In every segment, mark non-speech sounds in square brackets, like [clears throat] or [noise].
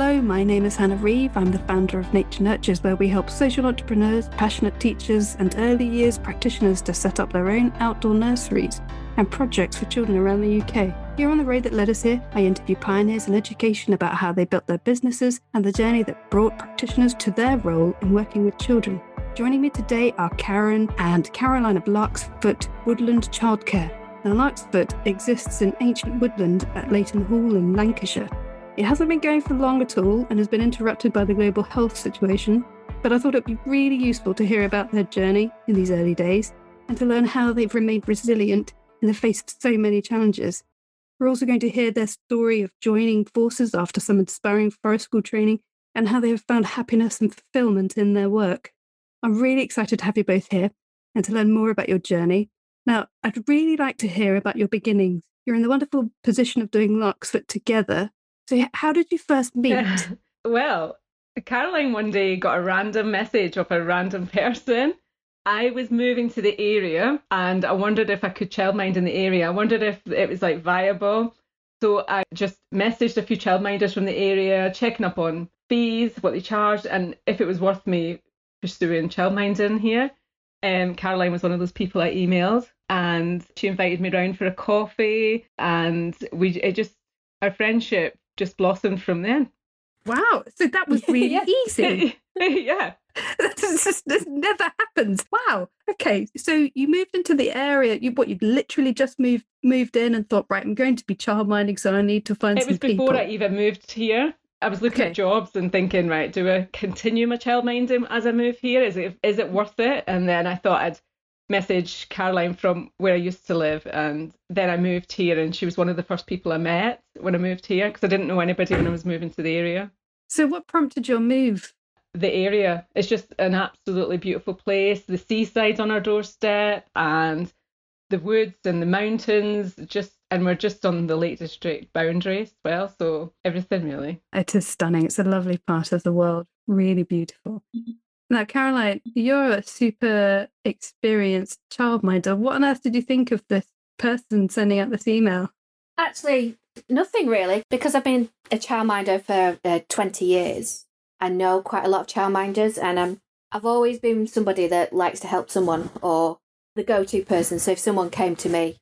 Hello, my name is Hannah Reeve. I'm the founder of Nature Nurtures, where we help social entrepreneurs, passionate teachers, and early years practitioners to set up their own outdoor nurseries and projects for children around the UK. Here on the road that led us here, I interview pioneers in education about how they built their businesses and the journey that brought practitioners to their role in working with children. Joining me today are Karen and Caroline of Larksfoot Woodland Childcare. Now, Larksfoot exists in ancient woodland at Leighton Hall in Lancashire. It hasn't been going for long at all and has been interrupted by the global health situation, but I thought it'd be really useful to hear about their journey in these early days and to learn how they've remained resilient in the face of so many challenges. We're also going to hear their story of joining forces after some inspiring forest school training and how they have found happiness and fulfillment in their work. I'm really excited to have you both here and to learn more about your journey now, I'd really like to hear about your beginnings. You're in the wonderful position of doing Larksfoot together. So, how did you first meet? [laughs] well, Caroline one day got a random message of a random person. I was moving to the area and I wondered if I could childmind in the area. I wondered if it was like viable. So I just messaged a few childminders from the area, checking up on fees, what they charged, and if it was worth me pursuing childminding here. Um, Caroline was one of those people I emailed, and she invited me round for a coffee, and we it just our friendship just blossomed from then. Wow! So that was [laughs] really easy. [laughs] yeah. [laughs] this, just, this never happens. Wow. Okay. So you moved into the area. You what? You'd literally just moved moved in and thought, right, I'm going to be child childminding, so I need to find. It was before people. I even moved here. I was looking okay. at jobs and thinking, right, do I continue my childminding as I move here? Is it is it worth it? And then I thought I'd message Caroline from where I used to live, and then I moved here, and she was one of the first people I met when I moved here because I didn't know anybody when I was moving to the area. So, what prompted your move? The area. It's just an absolutely beautiful place. The seaside's on our doorstep, and the woods and the mountains. Just and we're just on the Lake District boundary as well. So everything really. It is stunning. It's a lovely part of the world. Really beautiful. Mm-hmm. Now, Caroline, you're a super experienced childminder. What on earth did you think of this person sending out this email? Actually, nothing really, because I've been a childminder for uh, 20 years. I know quite a lot of childminders, and um, I've always been somebody that likes to help someone or the go to person. So if someone came to me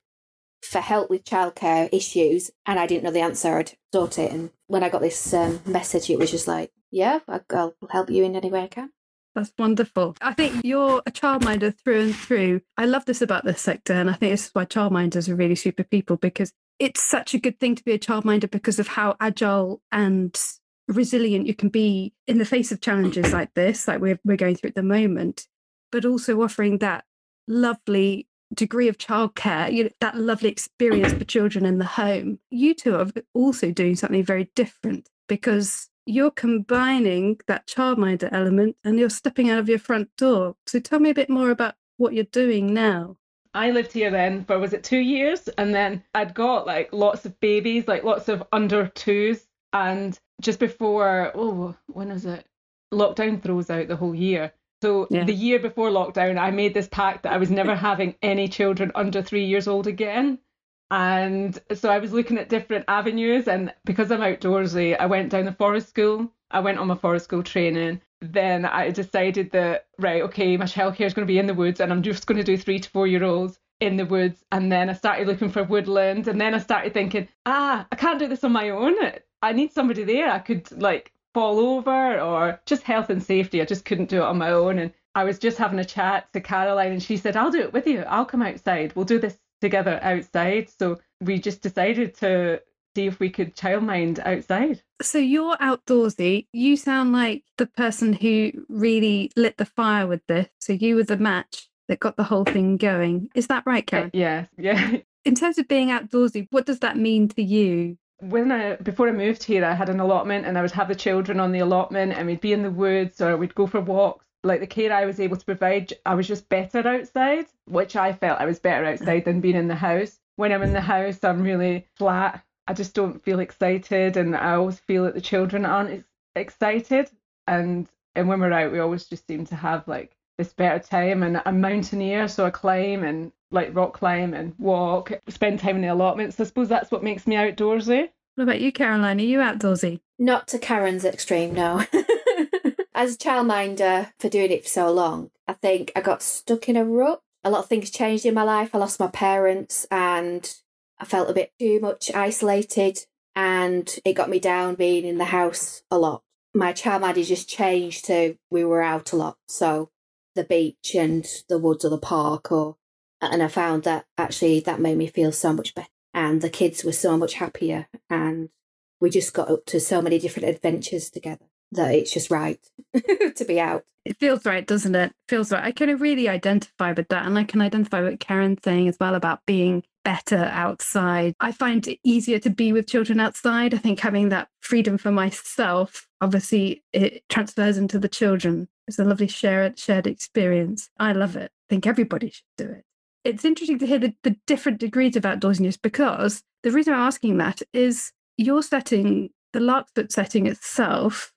for help with childcare issues and I didn't know the answer, I'd sort it. And when I got this um, message, it was just like, yeah, I'll help you in any way I can. That's wonderful. I think you're a childminder through and through. I love this about this sector, and I think this is why childminders are really super people because it's such a good thing to be a childminder because of how agile and resilient you can be in the face of challenges like this, like we're we're going through at the moment, but also offering that lovely degree of childcare, you know, that lovely experience for children in the home. You two are also doing something very different because you're combining that childminder element and you're stepping out of your front door. So tell me a bit more about what you're doing now. I lived here then for was it two years, and then I'd got like lots of babies, like lots of under twos, and just before oh when is it? Lockdown throws out the whole year. So yeah. the year before lockdown, I made this pact that I was never [laughs] having any children under three years old again. And so I was looking at different avenues, and because I'm outdoorsy, I went down the forest school. I went on my forest school training. Then I decided that right, okay, my childcare is going to be in the woods, and I'm just going to do three to four year olds in the woods. And then I started looking for woodland, and then I started thinking, ah, I can't do this on my own. I need somebody there. I could like fall over or just health and safety. I just couldn't do it on my own. And I was just having a chat to Caroline and she said, I'll do it with you. I'll come outside. We'll do this together outside. So we just decided to see if we could childmind outside. So you're outdoorsy. You sound like the person who really lit the fire with this. So you were the match that got the whole thing going. Is that right, Karen? Yeah, [laughs] yeah. In terms of being outdoorsy, what does that mean to you? when I before I moved here, I had an allotment, and I would have the children on the allotment, and we'd be in the woods, or we'd go for walks. Like the care I was able to provide, I was just better outside, which I felt I was better outside than being in the house. When I'm in the house, I'm really flat. I just don't feel excited, and I always feel that the children aren't excited. And and when we're out, we always just seem to have like this better time. And I'm mountaineer, so I climb and like rock climb and walk, spend time in the allotments. I suppose that's what makes me outdoorsy. What about you, Caroline? Are you outdoorsy? Not to Karen's extreme, no. [laughs] As a childminder for doing it for so long, I think I got stuck in a rut. A lot of things changed in my life. I lost my parents and I felt a bit too much isolated and it got me down being in the house a lot. My childminder just changed to we were out a lot. So the beach and the woods or the park or and I found that actually that made me feel so much better and the kids were so much happier and we just got up to so many different adventures together that it's just right [laughs] to be out. It feels right, doesn't it? Feels right. I can really identify with that. And I can identify with Karen's saying as well about being better outside. I find it easier to be with children outside. I think having that freedom for myself, obviously, it transfers into the children. It's a lovely shared shared experience. I love it. I think everybody should do it. It's interesting to hear the, the different degrees of outdoorsiness because the reason I'm asking that is your setting, the Larksfoot setting itself,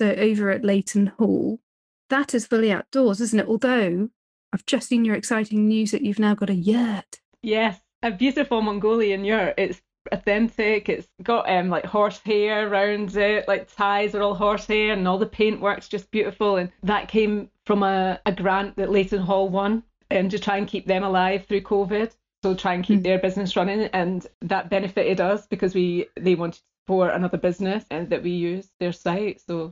so over at Leighton Hall, that is fully outdoors, isn't it? Although I've just seen your exciting news that you've now got a yurt. Yes, a beautiful Mongolian yurt. It's authentic. It's got um like horsehair around it, like ties are all horsehair, and all the paintwork's just beautiful. And that came from a, a grant that Leighton Hall won, and um, to try and keep them alive through COVID so try and keep mm. their business running and that benefited us because we they wanted to support another business and that we use their site so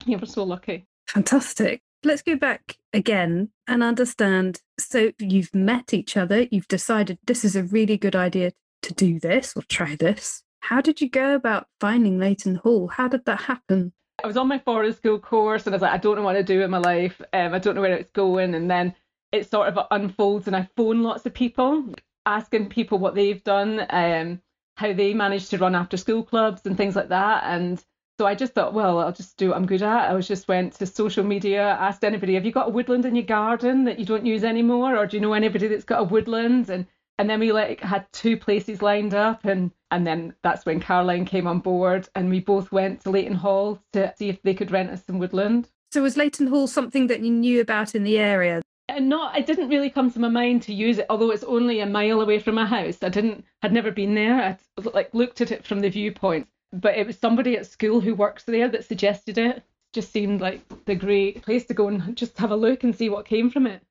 [laughs] yeah we're so lucky fantastic let's go back again and understand so you've met each other you've decided this is a really good idea to do this or try this how did you go about finding Leighton Hall? How did that happen? I was on my forest school course and I was like, I don't know what to do in my life. Um, I don't know where it's going. And then it sort of unfolds and I phone lots of people, asking people what they've done, um, how they managed to run after school clubs and things like that. And so I just thought, well, I'll just do what I'm good at. I was just went to social media, asked anybody, have you got a woodland in your garden that you don't use anymore? Or do you know anybody that's got a woodland? And and then we like had two places lined up and and then that's when Caroline came on board and we both went to Leighton Hall to see if they could rent us some woodland. So was Leighton Hall something that you knew about in the area? and not it didn't really come to my mind to use it although it's only a mile away from my house i didn't had never been there i like looked at it from the viewpoint but it was somebody at school who works there that suggested it. Just seemed like the great place to go and just have a look and see what came from it.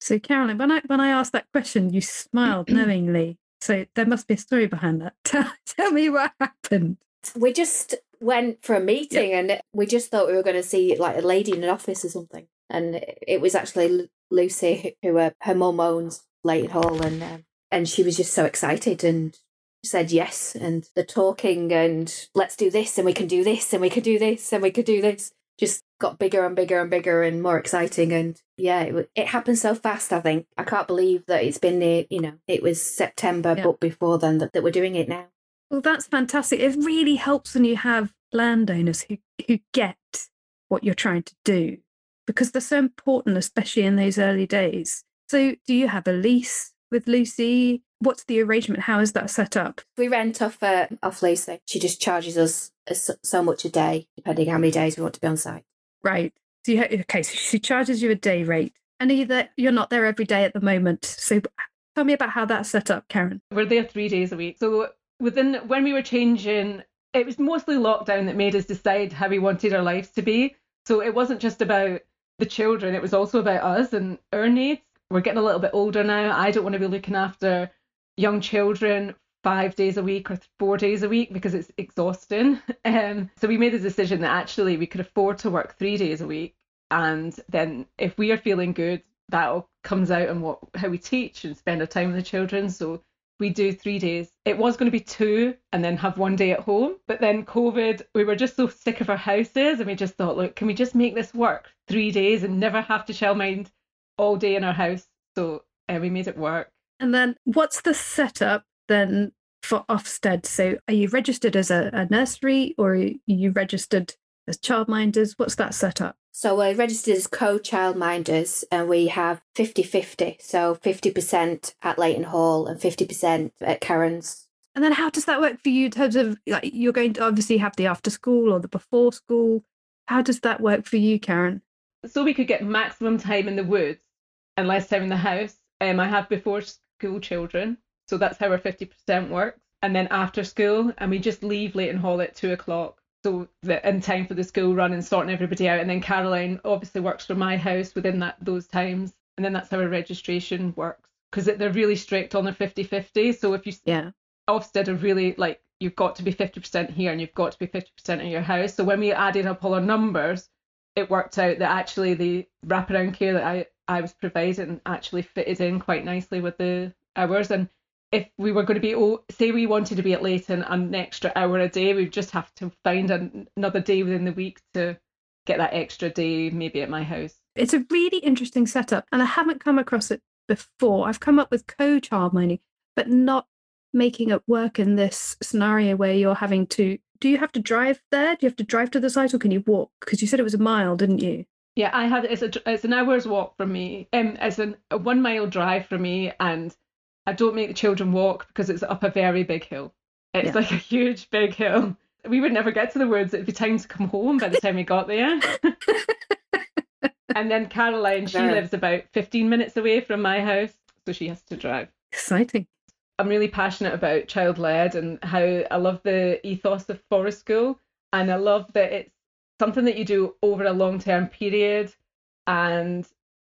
So caroline when i when i asked that question you smiled [clears throat] knowingly. So there must be a story behind that. [laughs] Tell, tell me what happened. We just went for a meeting yep. and we just thought we were going to see like a lady in an office or something. And it was actually Lucy, who uh, her mum owns Leighton Hall, and um, and she was just so excited and said yes, and the talking and let's do this, and we can do this, and we can do this, and we could do this, just got bigger and bigger and bigger and more exciting, and yeah, it, it happened so fast. I think I can't believe that it's been near, you know, it was September, yeah. but before then that, that we're doing it now. Well, that's fantastic. It really helps when you have landowners who who get what you're trying to do because they're so important, especially in those early days. So, do you have a lease with Lucy? What's the arrangement? How is that set up? We rent off uh, off Lucy. She just charges us so much a day, depending how many days we want to be on site. Right. So you ha- okay. So she charges you a day rate, and either you're not there every day at the moment. So tell me about how that's set up, Karen. We're there three days a week. So within when we were changing, it was mostly lockdown that made us decide how we wanted our lives to be. So it wasn't just about the children, it was also about us and our needs. We're getting a little bit older now. I don't want to be looking after young children five days a week or four days a week because it's exhausting. [laughs] Um, so we made the decision that actually we could afford to work three days a week. And then if we are feeling good, that all comes out in what how we teach and spend our time with the children. So we do three days. It was going to be two and then have one day at home. But then COVID, we were just so sick of our houses and we just thought, look, can we just make this work three days and never have to childmind all day in our house? So uh, we made it work. And then what's the setup then for Ofsted? So are you registered as a, a nursery or are you registered as childminders? What's that setup? So we're registered as co-childminders and we have 50-50. So 50% at Leighton Hall and 50% at Karen's. And then how does that work for you in terms of like you're going to obviously have the after school or the before school? How does that work for you, Karen? So we could get maximum time in the woods and less time in the house. Um, I have before school children, so that's how our 50% works. And then after school, and we just leave Leighton Hall at two o'clock so the, in time for the school run and sorting everybody out. And then Caroline obviously works from my house within that those times, and then that's how our registration works because they're really strict on their 50-50. So if you Yeah. Ofsted are really like you've got to be 50% here and you've got to be 50% in your house. So when we added up all our numbers, it worked out that actually the wraparound care that I, I was providing actually fitted in quite nicely with the hours. And if we were going to be, oh, say we wanted to be at Leighton an extra hour a day, we'd just have to find an, another day within the week to get that extra day maybe at my house. It's a really interesting setup, and I haven't come across it before. I've come up with co childminding, but not making it work in this scenario where you're having to. Do you have to drive there? Do you have to drive to the site, or can you walk? Because you said it was a mile, didn't you? Yeah, I had it's a it's an hour's walk from me. Um, it's an, a one mile drive from me, and I don't make the children walk because it's up a very big hill. It's Yeah. like a huge big hill. We would never get to the woods. It'd be time to come home by the time we got there. [laughs] and then Caroline, she lives about 15 minutes away from my house, so she has to drive. Exciting. I'm really passionate about child led and how I love the ethos of Forest School. And I love that it's something that you do over a long term period. And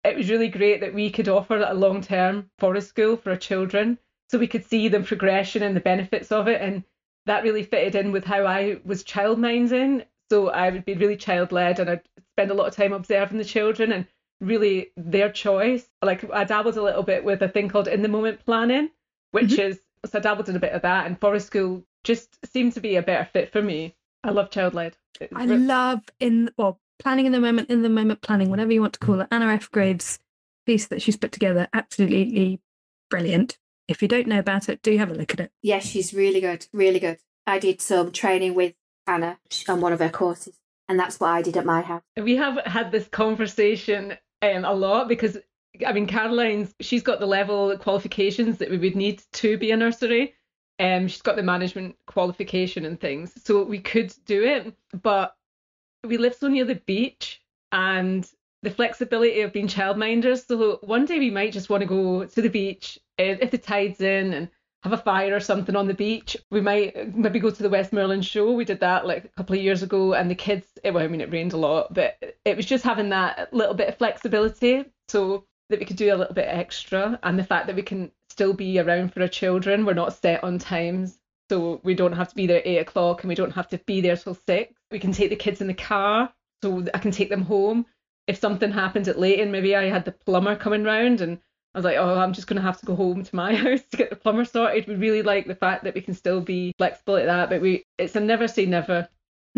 it was really great that we could offer a long term Forest School for our children so we could see the progression and the benefits of it. And that really fitted in with how I was child minding. So I would be really child led and I'd spend a lot of time observing the children and really their choice. Like I dabbled a little bit with a thing called in the moment planning which mm-hmm. is so I dabbled in a bit of that, and forest school just seemed to be a better fit for me. I love child led. I love in well planning in the moment, in the moment planning, whatever you want to call it. Anna Ephgrave's piece that she's put together, absolutely brilliant. If you don't know about it, do have a look at it. Yeah, she's really good, really good. I did some training with Anna on one of her courses, and that's what I did at my house. we have had this conversation um, a lot because I mean Caroline's she's got the level qualifications that we would need to be a nursery. Um, she's got the management qualification and things, so we could do it. But we live so near the beach and the flexibility of being childminders. So one day we might just want to go to the beach if the tide's in and have a fire or something on the beach. We might maybe go to the Westmorland show. We did that like a couple of years ago, and the kids. It, well, I mean, it rained a lot, but it was just having that little bit of flexibility, so that we could do a little bit extra, and the fact that we can still be around for our children. We're not set on times, so we don't have to be there at eight o'clock, and we don't have to be there till six. We can take the kids in the car, so I can take them home. If something happened at Leighton, maybe I had the plumber coming round and I was like, oh, I'm just going to have to go home to my [laughs] house to get the plumber sorted. We really like the fact that we can still be flexible like that, but we it's a never say never.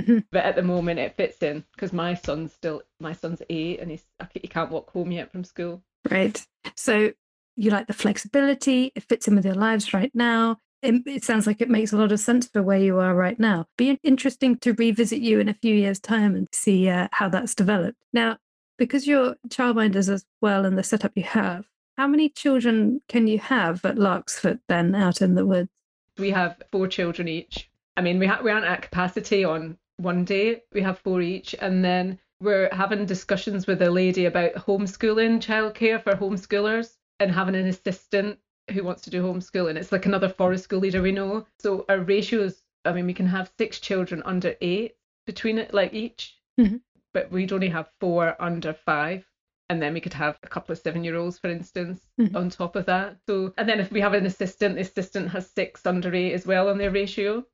Mhm. but at the moment, it fits in because my son's still my son's eight and he's he can't walk home yet from school. Right. So you like the flexibility, it fits in with your lives right now. It, it sounds like it makes a lot of sense for where you are right now. Be interesting to revisit you in a few years' time and see uh, how that's developed. Now, because you're childminders as well and the setup you have, how many children can you have at Larksfoot then out in the woods? We have four children each. I mean, we ha- we aren't at capacity on one day. We have four each, and then we're having discussions with a lady about homeschooling childcare for homeschoolers and having an assistant who wants to do homeschooling. It's like another forest school leader we know. So our ratios, I mean, we can have six children under eight between it, like each, Mhm. but we'd only have four under five. And then we could have a couple of seven year olds, for instance, Mhm. on top of that. So, and then if we have an assistant, the assistant has six under eight as well on their ratio.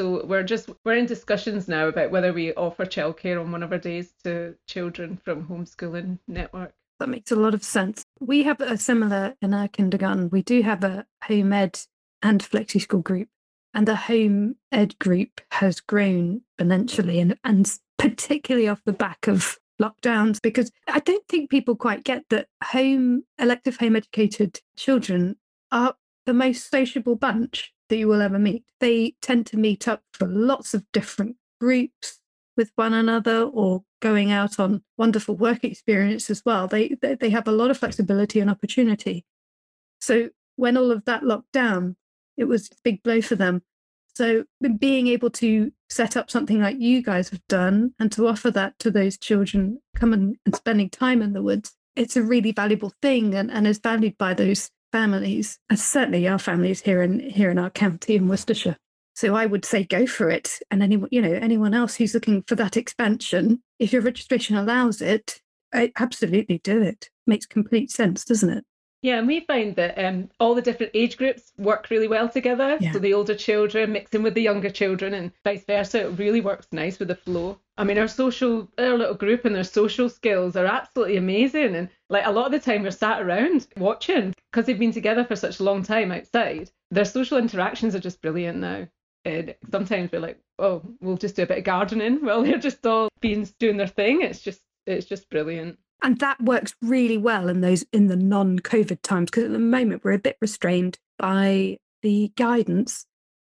So we're just we're in discussions now about whether we offer childcare on one of our days to children from homeschooling network. That makes a lot of sense. We have a similar in our kindergarten. We do have a home ed and flexi school group, and the home ed group has grown exponentially, and and particularly off the back of lockdowns. Because I don't think people quite get that home elective home educated children are the most sociable bunch that you will ever meet. They tend to meet up for lots of different groups with one another or going out on wonderful work experience as well. They, they they have a lot of flexibility and opportunity. So when all of that locked down, it was a big blow for them. So being able to set up something like you guys have done and to offer that to those children coming and spending time in the woods, it's a really valuable thing and, and is valued by those families and certainly our families here in here in our county in Worcestershire. So I would say go for it. And anyone, you know, anyone else who's looking for that expansion, if your registration allows it, I absolutely do it. Makes complete sense, doesn't it? Yeah, and we find that um, all the different age groups work really well together. Yeah. So the older children mixing with the younger children and vice versa. It really works nice with the flow. I mean, our social, our little group and their social skills are absolutely amazing. And like a lot of the time we're sat around watching because they've been together for such a long time outside. Their social interactions are just brilliant now. And sometimes we're like, oh, we'll just do a bit of gardening [laughs] while they're just all being doing their thing. It's just, it's just brilliant and that works really well in those in the non-covid times because at the moment we're a bit restrained by the guidance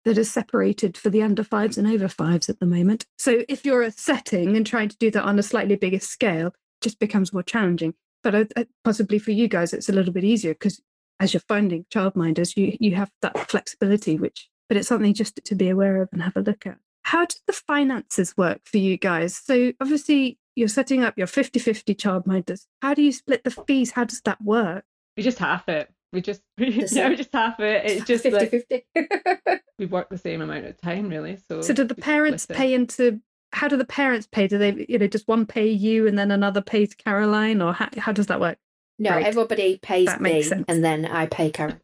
that is separated for the under fives and over fives at the moment so if you're a setting and trying to do that on a slightly bigger scale it just becomes more challenging but uh, uh, possibly for you guys it's a little bit easier because as you're finding childminders you you have that flexibility which but it's something just to be aware of and have a look at how do the finances work for you guys so obviously you're setting up your 50 50 childminders. How do you split the fees? How does that work? We just half it. We just, [laughs] we, yeah, we just half it. It's just 50 like, 50. [laughs] we work the same amount of time, really. So, So do the parents pay into? How do the parents pay? Do they, you know, does one pay you and then another pays Caroline, or how, how does that work? no, Right. everybody pays That me makes sense. and then I pay Caroline.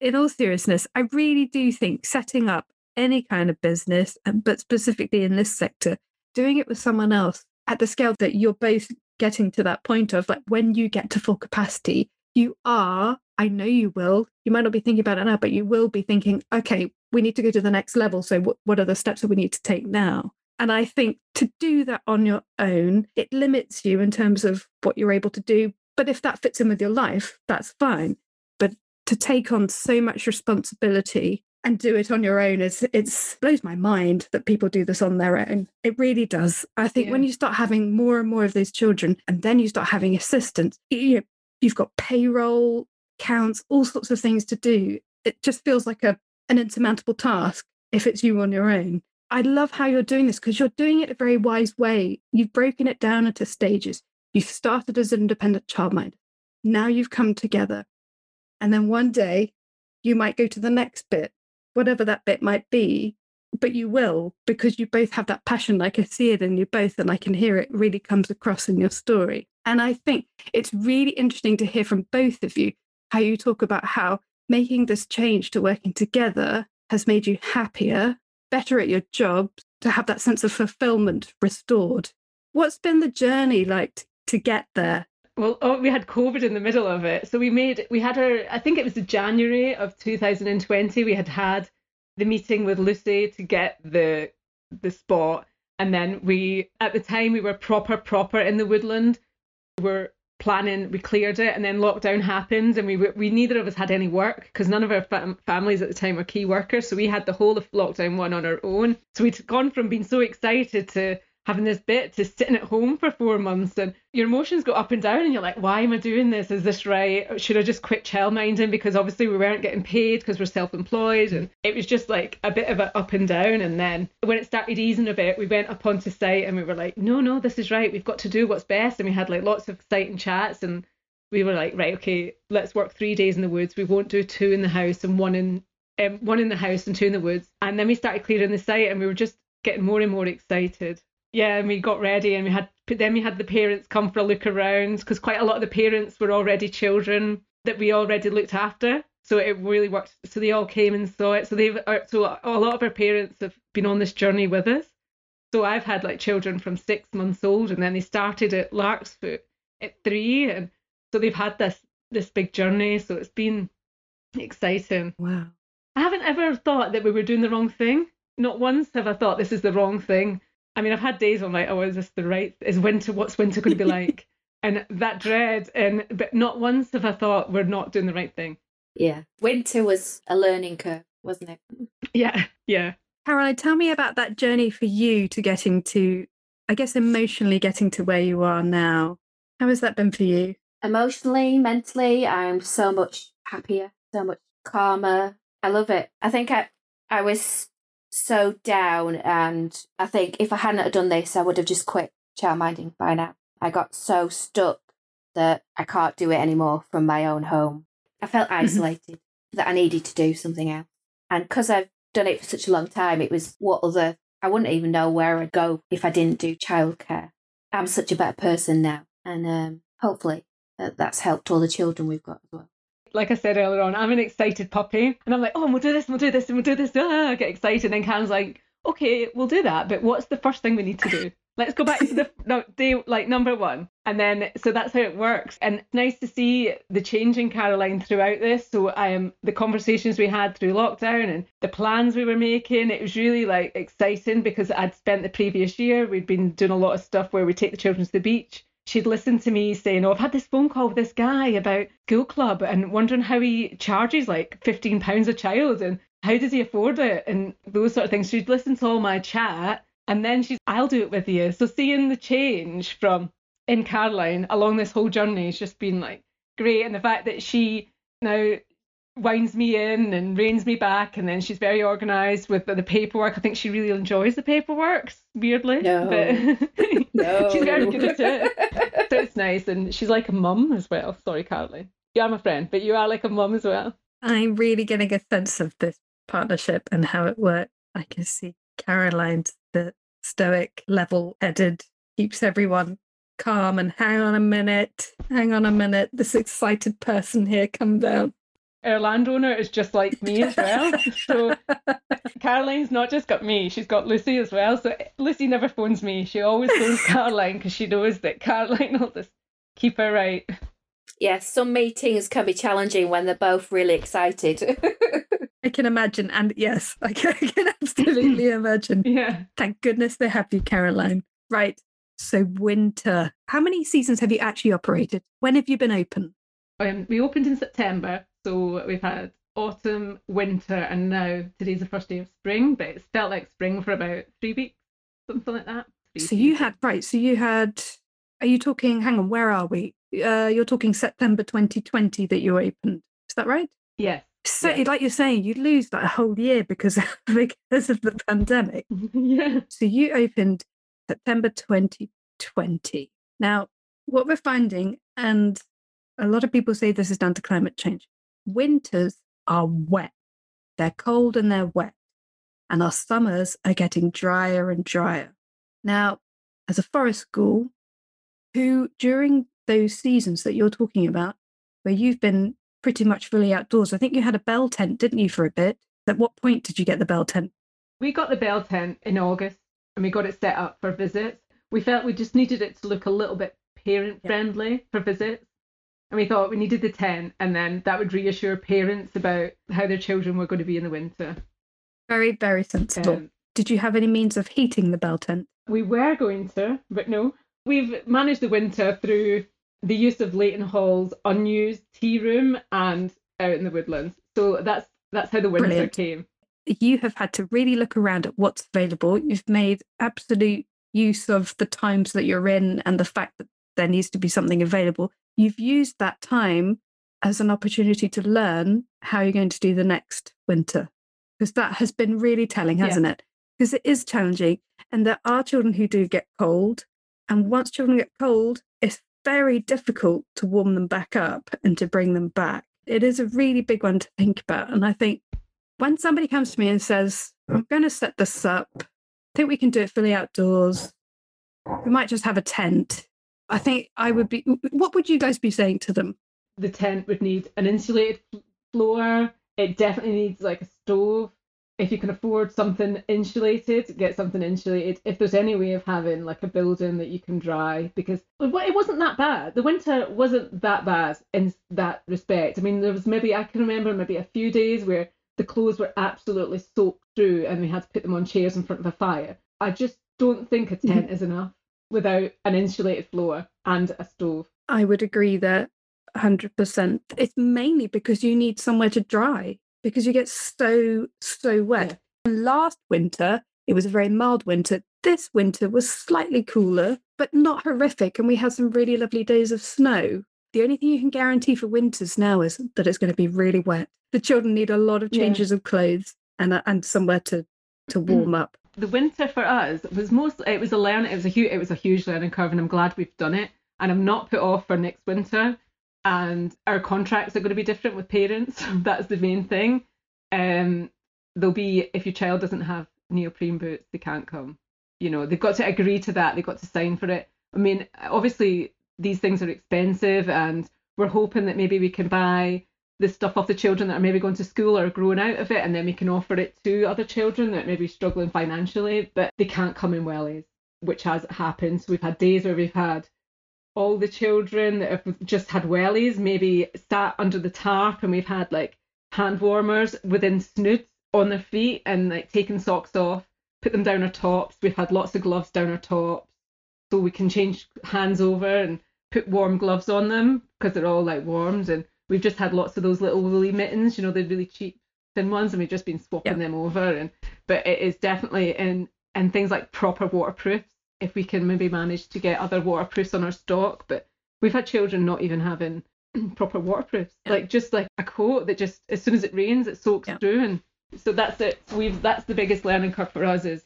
In all seriousness, I really do think setting up any kind of business, but specifically in this sector, doing it with someone else at the scale that you're both getting to that point of, like when you get to full capacity, you are, I know you will, you might not be thinking about it now, but you will be thinking, okay, we need to go to the next level. So, what, what are the steps that we need to take now? And I think to do that on your own, it limits you in terms of what you're able to do. But if that fits in with your life, that's fine. But to take on so much responsibility and do it on your own is it's blows my mind that people do this on their own. It really does. I think when you start having more and more of those children, and then you start having assistants, you know, you've got payroll, counts all sorts of things to do. It just feels like a an insurmountable task if it's you on your own. I love how you're doing this because you're doing it a very wise way. You've broken it down into stages. You've started as an independent childminder. Now you've come together. And then one day you might go to the next bit, whatever that bit might be, but you will because you both have that passion. Like I see it in you both, and I can hear it really comes across in your story. And I think it's really interesting to hear from both of you how you talk about how making this change to working together has made you happier, better at your job, to have that sense of fulfillment restored. What's been the journey like to get there? Well, oh, we had COVID in the middle of it. So we made, we had our, I think it was January of 2020, we had had the meeting with Lucy to get the the spot. And then we, at the time, we were proper, proper in the woodland. We were planning, we cleared it, and then lockdown happened, and we we neither of us had any work because none of our fam- families at the time were key workers. So we had the whole of lockdown one on our own. So we'd gone from being so excited to having this bit to sitting at home for four months and your emotions go up and down and you're like why am i doing this? Is this right? Should i just quit childminding? Because obviously we weren't getting paid because we're self-employed and it was just like a bit of a up and down. And then when it started easing a bit we went up onto site and we were like no no this is right. We've got to do what's best. And we had like lots of exciting chats and we were like right okay let's work three days in the woods. We won't do two in the house and one in um, one in the house and two in the woods. And then we started clearing the site and we were just getting more and more excited yeah, and we got ready, and we had then we had the parents come for a look around because quite a lot of the parents were already children that we already looked after. So it really worked. So they all came and saw it. So they've uh, so a lot of our parents have been on this journey with us. So I've had like children from six months old, and then they started at Larksfoot at three, and so they've had this this big journey. So it's been exciting. Wow. I haven't ever thought that we were doing the wrong thing. Not once have I thought this is the wrong thing. I mean, I've had days where I'm like, oh, is this the right? Is winter? What's winter going to be like? [laughs] and that dread, and but not once have I thought we're not doing the right thing. Yeah. Winter was a learning curve, wasn't it? [laughs] Yeah, yeah. Caroline, tell me about that journey for you to getting to, I guess, emotionally getting to where you are now. How has that been for you? Emotionally, mentally, I'm so much happier, so much calmer. I love it. I think I I was so down and I think if I hadn't have done this I would have just quit childminding by now. I got so stuck that I can't do it anymore from my own home. I felt [laughs] isolated that I needed to do something else. And because I've done it for such a long time, it was what other, I wouldn't even know where I'd go if I didn't do childcare. I'm such a better person now. And um, hopefully that's helped all the children we've got as well. Like I said earlier on, I'm an excited puppy. And I'm like, oh, we'll do this, and we'll do this, and we'll do this. Ah, I get excited. And then Karen's like, okay, we'll do that. But what's the first thing we need to do? Let's go back to the [laughs] no, day like number one, and then so that's how it works. And it's nice to see the change in Caroline throughout this. So um, the conversations we had through lockdown and the plans we were making, it was really like exciting because I'd spent the previous year we'd been doing a lot of stuff where we take the children to the beach. She'd listen to me saying, "Oh, I've had this phone call with this guy about school club and wondering how he charges like fifteen pounds a child and how does he afford it and those sort of things." She'd listen to all my chat and then she's, I'll do it with you. So seeing the change from in Caroline along this whole journey has just been like great. And the fact that she now winds me in and reins me back, and then she's very organised with the paperwork. I think she really enjoys the paperwork, weirdly. No. But No. [laughs] [laughs] she's very good at it. so it's nice. And she's like a mum as well. Sorry, Caroline. You are my friend, but you are like a mum as well. I'm really getting a sense of this partnership and how it works. I can see Caroline's the stoic, level headed, keeps everyone calm and hang on a minute, hang on a minute. This excited person here, come down. Our landowner is just like me as well. So [laughs] Caroline's not just got me, she's got Lucy as well. So Lucy never phones me. She always phones [laughs] Caroline because she knows that Caroline will just keep her right. Yes, some meetings can be challenging when they're both really excited. [laughs] I can imagine. And yes, I can, I can absolutely imagine. Yeah. Thank goodness they have you, Caroline. Right. So, winter. How many seasons have you actually operated? When have you been open? Um, we opened in September, so we've had autumn, winter, and now today's the first day of spring, but it's felt like spring for about three weeks, something like that. Three So, you had, right. So, you had, are you talking, hang on, where are we? Uh, you're talking September 2020 that you opened. Is that right? Yes. So, Yeah. like you're saying, you'd lose like a whole year because [laughs] because of the pandemic. [laughs] yeah. So you opened September 2020. Now, what we're finding, and a lot of people say this is down to climate change, winters are wet. They're cold and they're wet. And our summers are getting drier and drier. Now, as a forest school, who during those seasons that you're talking about, where you've been pretty much fully outdoors, I think you had a bell tent, didn't you, for a bit? At what point did you get the bell tent? We got the bell tent in August and we got it set up for visits. We felt we just needed it to look a little bit parent friendly for visits. And we thought we needed the tent and then that would reassure parents about how their children were going to be in the winter. Very, very sensible. Um, Did you have any means of heating the bell tent? we were going to, but no. We've managed the winter through the use of Leighton Hall's unused tea room and out in the woodlands. So that's that's how the winter Brilliant. came. You have had to really look around at what's available. You've made absolute use of the times that you're in and the fact that there needs to be something available. You've used that time as an opportunity to learn how you're going to do the next winter. Because that has been really telling, hasn't it? Because it is challenging. And there are children who do get cold. And once children get cold, it's very difficult to warm them back up and to bring them back. It is a really big one to think about. And I think when somebody comes to me and says, I'm going to set this up, I think we can do it fully outdoors. We might just have a tent. I think I would be, what would you guys be saying to them? the tent would need an insulated floor. It definitely needs like a stove. If you can afford something insulated, get something insulated. If there's any way of having like a building that you can dry, because it wasn't that bad. The winter wasn't that bad in that respect. I mean, there was maybe I can remember maybe a few days where the clothes were absolutely soaked through and we had to put them on chairs in front of a fire. I just don't think a mm-hmm. tent is enough without an insulated floor and a stove. I would agree there 100%. It's mainly because you need somewhere to dry because you get so, so wet. And Last winter, it was a very mild winter. This winter was slightly cooler, but not horrific. And we had some really lovely days of snow. The only thing you can guarantee for winters now is that it's going to be really wet. The children need a lot of Yeah. changes of clothes and, uh, and somewhere to, to warm up. The winter for us was most it was a learn it was a huge it was a huge learning curve and I'm glad we've done it and I'm not put off for next winter and our contracts are going to be different with parents [laughs] that's the main thing um there'll be if your child doesn't have neoprene boots, they can't come. You know, they've got to agree to that. They've got to sign for it. I mean, obviously these things are expensive, and we're hoping that maybe we can buy the stuff of the children that are maybe going to school or growing out of it, and then we can offer it to other children that may be struggling financially, but they can't come in wellies, eh, which has happened. So we've had days where we've had all the children that have just had wellies maybe sat under the tarp, and we've had like hand warmers within snoods on their feet and like taking socks off, put them down our tops. We've had lots of gloves down our tops, so we can change hands over and put warm gloves on them because they're all like warmed and we've just had lots of those little woolly mittens, you know, they're really cheap thin ones, and we've just been swapping them over. And but it is definitely in and things like proper waterproofs. If we can maybe manage to get other waterproofs on our stock, but we've had children not even having [clears throat] proper waterproofs, yeah. like just like a coat that just as soon as it rains it soaks yeah. through, and so that's it. We've that's the biggest learning curve for us is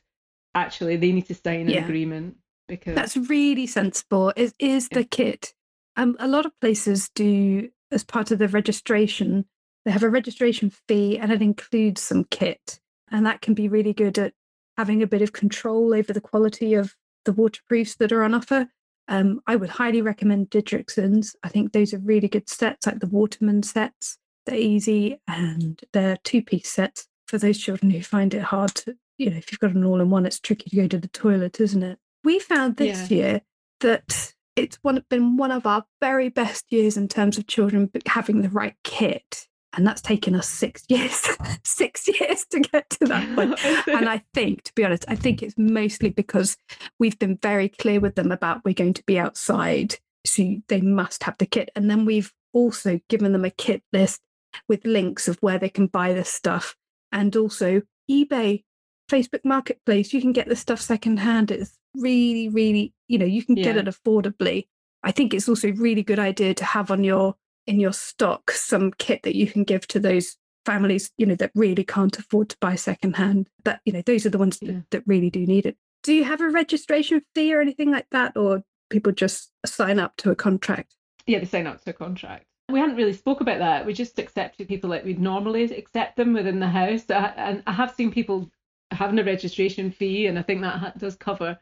actually they need to sign an yeah. agreement because that's really sensible. Is is the kit? Um, a lot of places do as part of the registration, they have a registration fee and it includes some kit. And that can be really good at having a bit of control over the quality of the waterproofs that are on offer. Um, I would highly recommend Didrikson's. I think those are really good sets, like the Waterman sets. They're easy and they're two piece sets for those children who find it hard to, you know, if you've got an all in one, it's tricky to go to the toilet, isn't it? We found this yeah. year that it's one, been one of our very best years in terms of children having the right kit. And that's taken us six [laughs] years, six years to get to that point. and I [laughs] think, to be honest, I think it's mostly because we've been very clear with them about we're going to be outside. So they must have the kit. And then we've also given them a kit list with links of where they can buy this stuff. And also eBay, Facebook Marketplace, you can get the stuff secondhand. It's really, really, you know, you can yeah. get it affordably. I think it's also a really good idea to have on your in your stock some kit that you can give to those families, you know, that really can't afford to buy secondhand. But you know, those are the ones yeah. that, that really do need it. Do you have a registration fee or anything like that, or people just sign up to a contract? Yeah, they sign up to a contract. We hadn't really spoke about that. We just accepted people like we'd normally accept them within the house. And I have seen people having a registration fee, and I think that does cover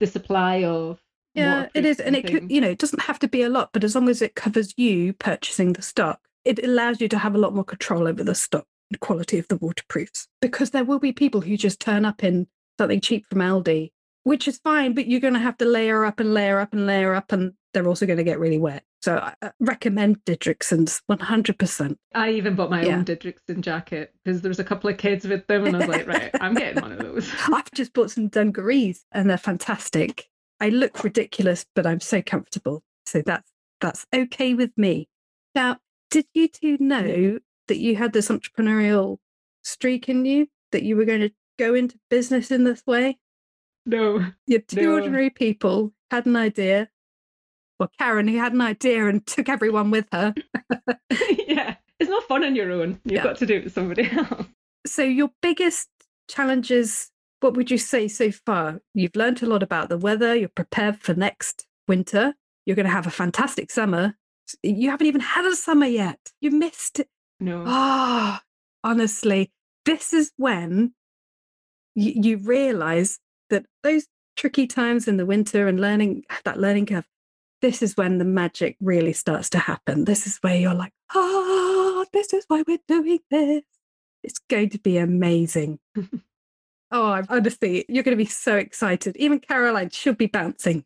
the supply of yeah it is and, and it could you know it doesn't have to be a lot but as long as it covers you purchasing the stock it allows you to have a lot more control over the stock the quality of the waterproofs because there will be people who just turn up in something cheap from aldi which is fine but you're going to have to layer up and layer up and layer up and they're also going to get really wet so I recommend Didrikson's 100%. I even bought my yeah. own Didrikson jacket because there was a couple of kids with them and I was like, right, I'm getting one of those. [laughs] I've just bought some dungarees and they're fantastic. I look ridiculous, but I'm so comfortable. So that's that's okay with me. Now, did you two know that you had this entrepreneurial streak in you, that you were going to go into business in this way? No. You're two no. ordinary people had an idea well, Karen, who had an idea and took everyone with her. [laughs] yeah, it's not fun on your own. You've yeah. got to do it with somebody [laughs] else. So, your biggest challenges, what would you say so far? You've learned a lot about the weather, you're prepared for next winter, you're going to have a fantastic summer. You haven't even had a summer yet. You missed it. No. Ah, oh, honestly, this is when you, you realize that those tricky times in the winter and learning [sighs] that learning curve this is when the magic really starts to happen. This is where you're like, oh, this is why we're doing this. It's going to be amazing. [laughs] oh, honestly, you're going to be so excited. Even Caroline should be bouncing.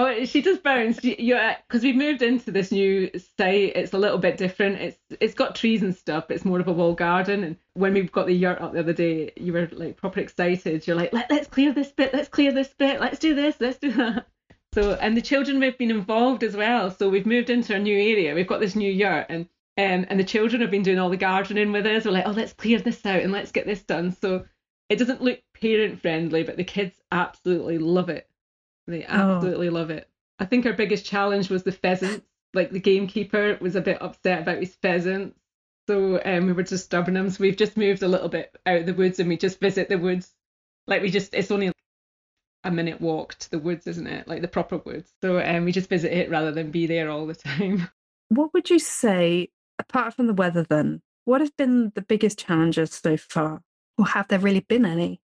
Oh, she does bounce. Yeah, because we've moved into this new site. It's a little bit different. It's it's got trees and stuff. It's more of a wall garden. And when we've got the yurt up the other day, you were like proper excited. You're like, Let, let's clear this bit. Let's clear this bit. Let's do this. Let's do that. [laughs] So and the children have been involved as well. So we've moved into a new area. We've got this new yurt and um, and the children have been doing all the gardening with us. We're like, oh, let's clear this out and let's get this done. So it doesn't look parent friendly, but the kids absolutely love it. They oh. absolutely oh. love it. I think our biggest challenge was the pheasants. Like the gamekeeper was a bit upset about his pheasants. So um, we were disturbing them. So we've just moved a little bit out of the woods and we just visit the woods. Like we just, it's only a minute walk to the woods, isn't it? Like the proper woods. So um, we just visit it rather than be there all the time. [laughs] What would you say, apart from the weather, then? What have been the biggest challenges so far? Or have there really been any?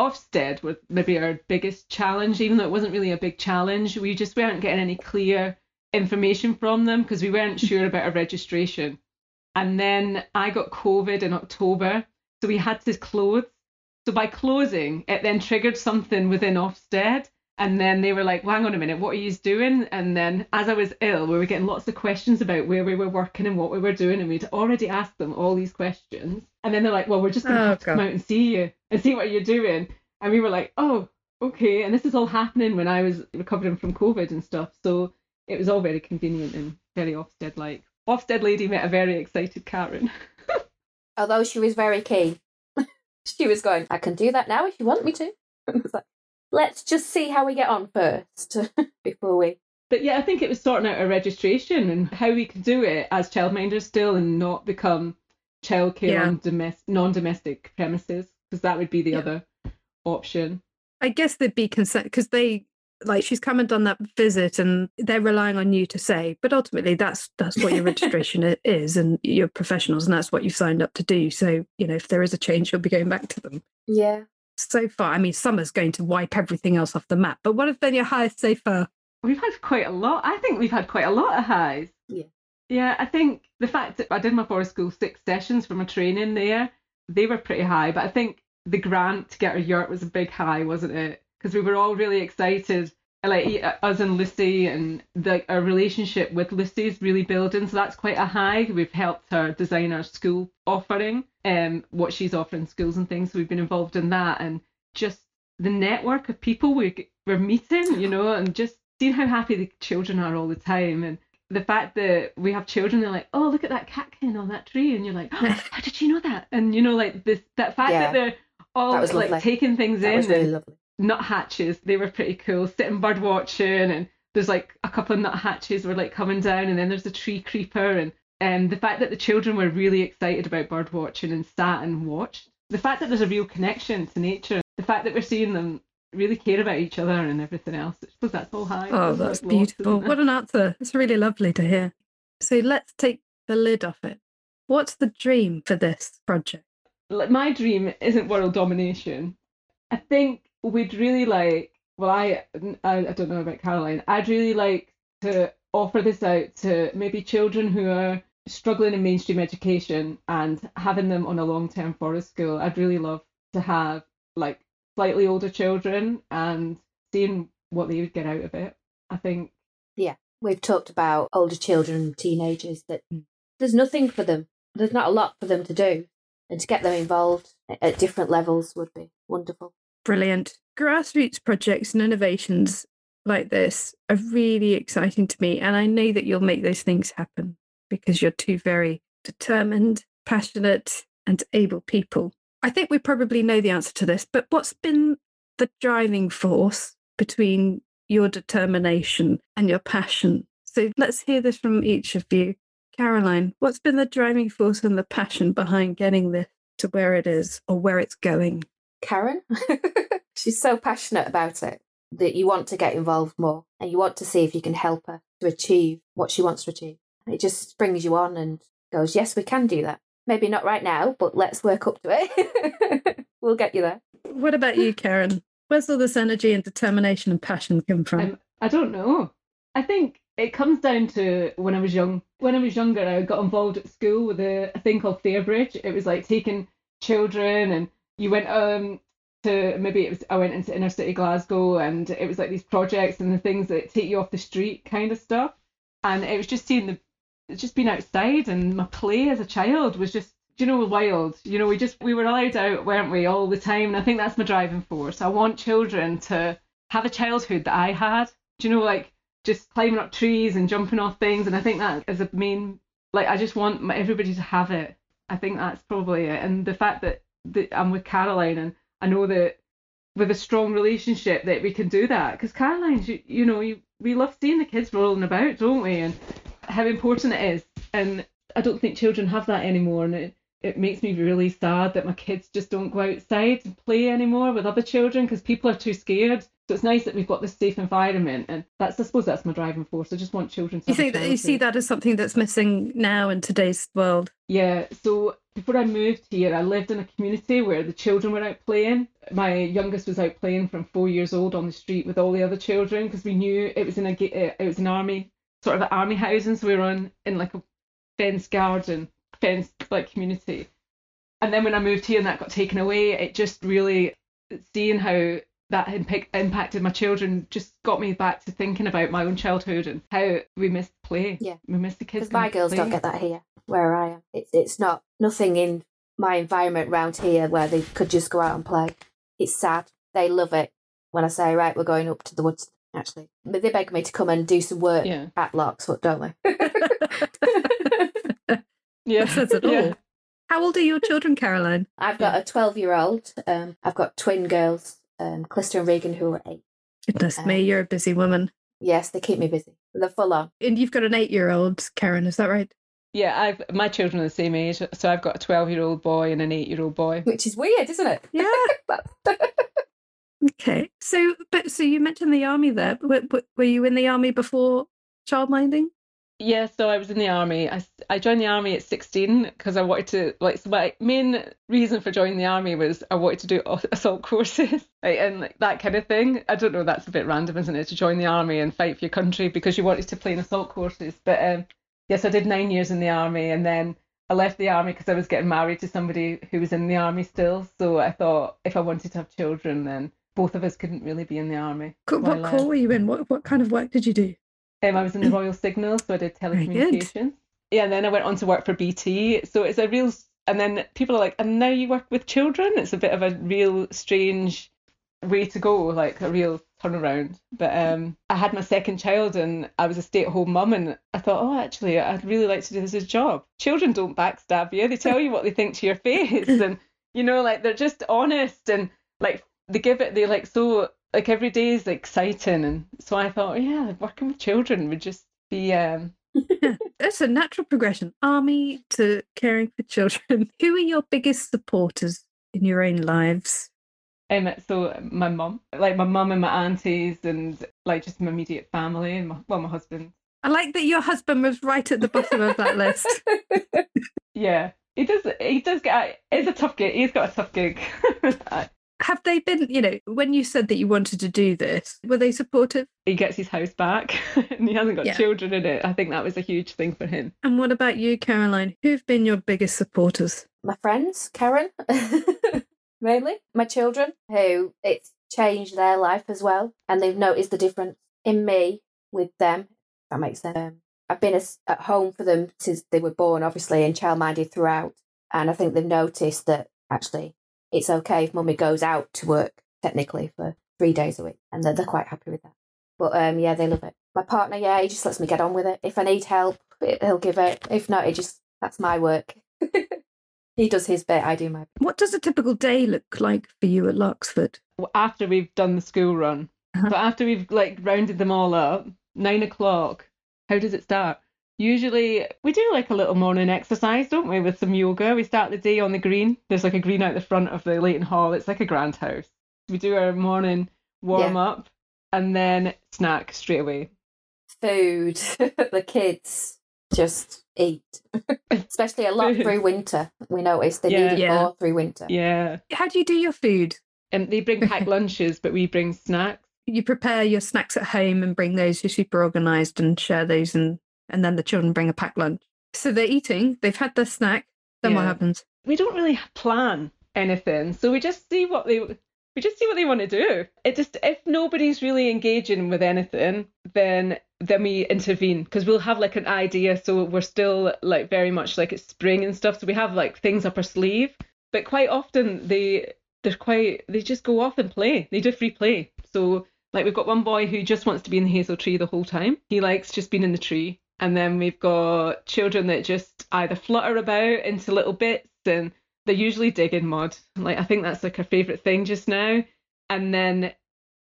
Ofsted was maybe our biggest challenge, even though it wasn't really a big challenge. We just weren't getting any clear information from them because we weren't sure about our registration. And then I got COVID in October, so we had to close. So by closing, it then triggered something within Ofsted. And then they were like, well, hang on a minute, what are you doing? And then as I was ill, we were getting lots of questions about where we were working and what we were doing. And we'd already asked them all these questions. And then they're like, well, we're just going to Oh, have to come out and see you and see what you're doing. And we were like, oh, okay. And this is all happening when I was recovering from COVID and stuff. So it was all very convenient and very Ofsted like. Ofsted lady met a very excited Karen. [laughs] Although she was very keen. [laughs] she was going, I can do that now if you want me to. [laughs] I was like, Let's just see how we get on first before we. But yeah, I think it was sorting out our registration and how we could do it as childminders still and not become childcare Yeah. on domestic, non-domestic premises because that would be the Yeah. other option. I guess they'd be concerned because they like she's come and done that visit and they're relying on you to say but ultimately that's that's what your registration is and you're professionals and that's what you've signed up to do so you know if there is a change you'll be going back to them Yeah. so far i mean summer's going to wipe everything else off the map but what have been your highest so far We've had quite a lot. I think we've had quite a lot of highs. Yeah. I think the fact that I did my forest school six sessions for my training there, they were pretty high. But I think the grant to get our yurt was a big high, wasn't it? Because we were all really excited. Like e- us and Lucy and the, our relationship with Lucy is really building. So that's quite a high. We've helped her design our school offering, um, what she's offering schools and things. So we've been involved in that and just the network of people we, we're meeting, you know, and just seeing how happy the children are all the time. And the fact that we have children, they're like, oh, look at that catkin on that tree. And you're like, oh, [laughs] how did you know that? And, you know, like this, that fact Yeah. that they're all That like lovely. taking things That in. really lovely. nut hatches, they were pretty cool. Sitting bird watching and there's like a couple of nut hatches were like coming down and then there's a tree creeper and um, the fact that the children were really excited about bird watching and sat and watched. The fact that there's a real connection to nature, the fact that we're seeing them really care about each other and everything else. I suppose that's all high. oh that's lots, beautiful there? what an answer it's really lovely to hear so let's take the lid off it what's the dream for this project my dream isn't world domination. I think we'd really like. Well, I, I I don't know about Caroline. I'd really like to offer this out to maybe children who are struggling in mainstream education and having them on a long-term forest school. I'd really love to have like slightly older children and seeing what they would get out of it. I think Yeah, We've talked about older children teenagers that there's nothing for them. There's not a lot for them to do. And to get them involved at different levels would be wonderful. Brilliant. Grassroots projects and innovations like this are really exciting to me. And I know that you'll make those things happen because you're two very determined, passionate, and able people. I think we probably know the answer to this, but what's been the driving force between your determination and your passion? So let's hear this from each of you. Caroline, what's been the driving force and the passion behind getting this to where it is or where it's going? Karen, [laughs] she's so passionate about it that you want to get involved more and you want to see if you can help her to achieve what she wants to achieve. It just springs you on and goes, Yes, we can do that. Maybe not right now, but let's work up to it. [laughs] we'll get you there. What about you, Karen? Where's all this energy and determination and passion come from? Um, I don't know. I think it comes down to when I was young. When I was younger, I got involved at school with a, a thing called Fairbridge. It was like taking children and you went um to maybe it was I went into inner city Glasgow and it was like these projects and the things that take you off the street kind of stuff. And it was just seeing the it's just being outside and my play as a child was just you know wild. You know, we just we were allowed out, weren't we, all the time. And I think that's my driving force. I want children to have a childhood that I had. Do you know, like just climbing up trees and jumping off things. And I think that is a main, like, I just want everybody to have it. I think that's probably it. And the fact that, that I'm with Caroline and I know that with a strong relationship that we can do that. Because Caroline's, you, you know, you, we love seeing the kids rolling about, don't we? And how important it is. And I don't think children have that anymore. And it, it makes me really sad that my kids just don't go outside and play anymore with other children because people are too scared So it's nice that we've got this safe environment, and that's I suppose that's my driving force. I just want children to. You think that you see that as something that's missing now in today's world? Yeah. So before I moved here, I lived in a community where the children were out playing. My youngest was out playing from four years old on the street with all the other children because we knew it was in a it was an army sort of army housing, so we were on in like a fenced garden, fenced like community. And then when I moved here and that got taken away, it just really seeing how that impact, impacted my children just got me back to thinking about my own childhood and how we missed play. Yeah. We missed the kids. Because my girls play. don't get that here where I am. It's it's not nothing in my environment round here where they could just go out and play. It's sad. They love it when I say, right, we're going up to the woods. Actually, but they beg me to come and do some work yeah. at Larksfoot, don't they? [laughs] yes, that's says it [laughs] all. Yeah. How old are your children, Caroline? I've got a 12 year old. Um, I've got twin girls um, Calista and Regan, who are eight. Goodness um, me, you're a busy woman. Yes, they keep me busy. They're full on. And you've got an eight year old, Karen, is that right? Yeah, I've my children are the same age, so I've got a twelve year old boy and an eight year old boy. Which is weird, isn't it? Yeah. [laughs] okay, so but so you mentioned the army there. Were, were you in the army before childminding? Yeah, so I was in the army. I, I joined the army at 16 because I wanted to, like, so my main reason for joining the army was I wanted to do assault courses [laughs] like, and like, that kind of thing. I don't know, that's a bit random, isn't it, to join the army and fight for your country because you wanted to play in assault courses. But um, yes, I did nine years in the army and then I left the army because I was getting married to somebody who was in the army still. So I thought if I wanted to have children, then both of us couldn't really be in the army. What corps were you in? What, what kind of work did you do? Um, I was in the Royal Signal, so I did telecommunications. Yeah, and then I went on to work for BT. So it's a real, and then people are like, and now you work with children. It's a bit of a real strange way to go, like a real turnaround. But um, I had my second child, and I was a stay-at-home mum, and I thought, oh, actually, I'd really like to do this as a job. Children don't backstab you; they tell you what they think to your [laughs] face, and you know, like they're just honest and like they give it. They like so like every day is exciting and so i thought yeah working with children would just be um [laughs] it's a natural progression. Army to caring for children. [laughs] Who are your biggest supporters in your own lives? Um, so my mum like my mum and my aunties and like just my immediate family and my, well my husband. I like that your husband was right at the bottom of that list. [laughs] Yeah. He does he does get it's a tough gig he's got a tough gig have they been, you know, when you said that you wanted to do this, were they supportive? He gets his house back [laughs] and he hasn't got yeah. children in it. I think that was a huge thing for him. And what about you, Caroline? Who've been your biggest supporters? My friends, Karen, [laughs] mainly. My children, who it's changed their life as well. And they've noticed the difference in me with them. that makes sense. Um, I've been at home for them since they were born, obviously, and childminded throughout. And I think they've noticed that actually it's okay if mummy goes out to work technically for three days a week, and they're, they're quite happy with that. But um, yeah, they love it. My partner, yeah, he just lets me get on with it. If I need help, he'll give it. If not, it just that's my work. [laughs] he does his bit, I do my bit. What does a typical day look like for you at Larksfoot? After we've done the school run, uh-huh. but after we've like rounded them all up, nine o'clock. How does it start? Usually we do like a little morning exercise, don't we, with some yoga. We start the day on the green. There's like a green out the front of the Leighton Hall. It's like a grand house. We do our morning warm yeah. up and then snack straight away. Food. [laughs] the kids just eat. [laughs] Especially a lot through winter. We noticed they yeah. need it yeah. more through winter. Yeah. How do you do your food? And they bring packed [laughs] lunches, but we bring snacks. You prepare your snacks at home and bring those. You're super organised and share those and and then the children bring a packed lunch. So they're eating, they've had their snack, then yeah. what happens? We don't really plan anything. So we just see what they we just see what they want to do. It just if nobody's really engaging with anything, then then we intervene because we'll have like an idea. So we're still like very much like it's spring and stuff. So we have like things up our sleeve. But quite often they they're quite they just go off and play. They do free play. So like we've got one boy who just wants to be in the hazel tree the whole time. He likes just being in the tree. And then we've got children that just either flutter about into little bits and they're usually digging mud. Like I think that's like our favourite thing just now. And then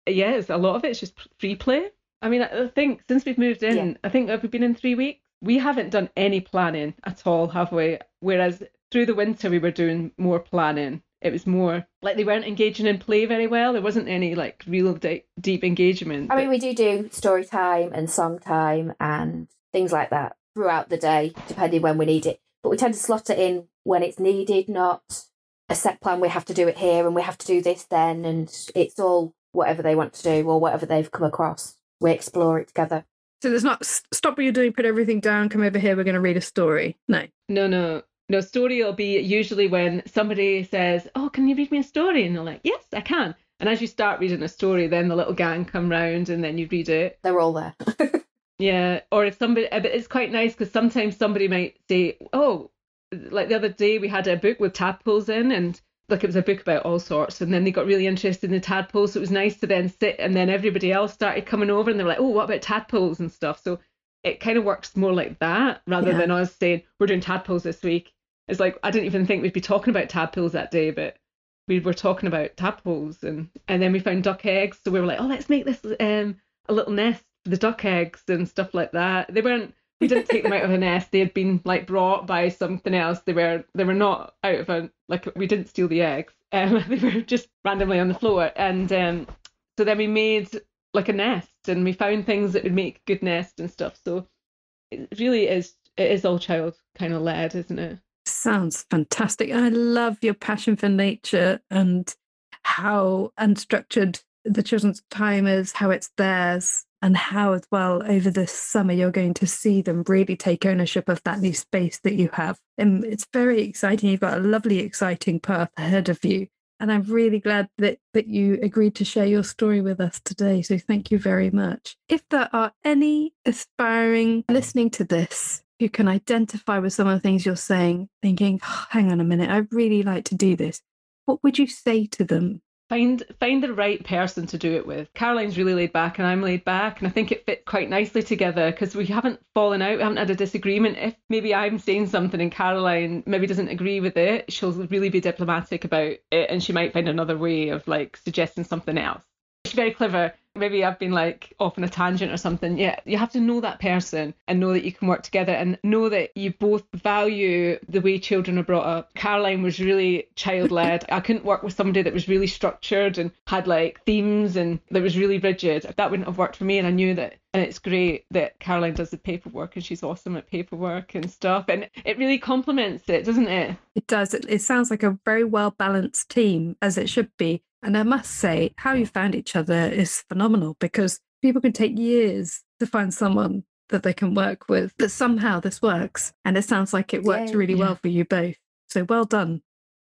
yes, a lot of it's just free play. I mean, I think since we've moved in, yeah. I think we've been in three weeks. We haven't done any planning at all, have we? Whereas through the winter we were doing more planning it was more like they weren't engaging in play very well. There wasn't any like real de- deep engagement. I mean, we do do story time and song time and things like that throughout the day, depending when we need it. But we tend to slot it in when it's needed, not a set plan. We have to do it here and we have to do this then, and it's all whatever they want to do or whatever they've come across. We explore it together. So there's not stop what you're doing, put everything down, come over here, we're going to read a story. No. No, no. No, story will be usually when somebody says, Oh, can you read me a story? And they're like, Yes, I can. And as you start reading a story, then the little gang come round and then you read it. They're all there. [laughs] yeah. Or if somebody, but it's quite nice because sometimes somebody might say, Oh, like the other day we had a book with tadpoles in and like it was a book about all sorts and then they got really interested in the tadpoles so it was nice to then sit and then everybody else started coming over and they were like oh what about tadpoles and stuff so it kind of works more like that rather yeah. than us saying we're doing tadpoles this week it's like i didn't even think we'd be talking about tadpoles that day but we were talking about tadpoles and and then we found duck eggs so we were like oh let's make this um a little nest the duck eggs and stuff like that they weren't we didn't take them out of a nest. They had been like brought by something else. They were they were not out of a like we didn't steal the eggs. [laughs] Um, they were just randomly on the floor. And um, so then we made like a nest and we found things that would make good nest and stuff. So it really is it is all child kind of led, isn't it? Sounds fantastic. I love your passion for nature and how unstructured the children's time is, how it's theirs, and how as well over this summer you're going to see them really take ownership of that new space that you have. And it's very exciting. You've got a lovely exciting path ahead of you. And i'm really glad that that you agreed to share your story with us today. So thank you very much. If there are any aspiring listening to this who can identify with some of the things you're saying thinking oh, hang on a minute. I'd really like to do this. What would you say to them find find the right person to do it with. Caroline's really laid back and I'm laid back, and I think it fit quite nicely together because we haven't fallen out, we haven't had a disagreement. If maybe I'm saying something and Caroline maybe doesn't agree with it, she'll really be diplomatic about it, and she might find another way of like suggesting something else. She's very clever maybe I've been like off on a tangent or something. Yeah, you have to know that person and know that you can work together and know that you both value the way children are brought up. Caroline was really child led. I couldn't work with somebody that was really structured and had like themes and that was really rigid. That wouldn't have worked for me. And I knew that. And it's great that Caroline does the paperwork and she's awesome at paperwork and stuff. And it really complements it, doesn't it? It does. It, it sounds like a very well balanced team, as it should be. And I must say, how you found each other is phenomenal because people can take years to find someone that they can work with, but somehow this works. And it sounds like it worked yeah, really yeah. well for you both. So well done.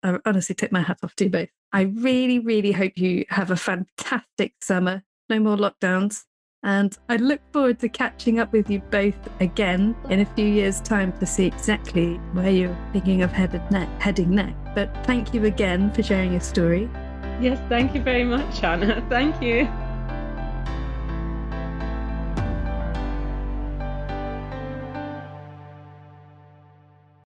I honestly take my hat off to you both. I really, really hope you have a fantastic summer. No more lockdowns. And I look forward to catching up with you both again in a few years' time to see exactly where you're thinking of headed ne- heading next. But thank you again for sharing your story. Yes, thank you very much, Anna. Thank you.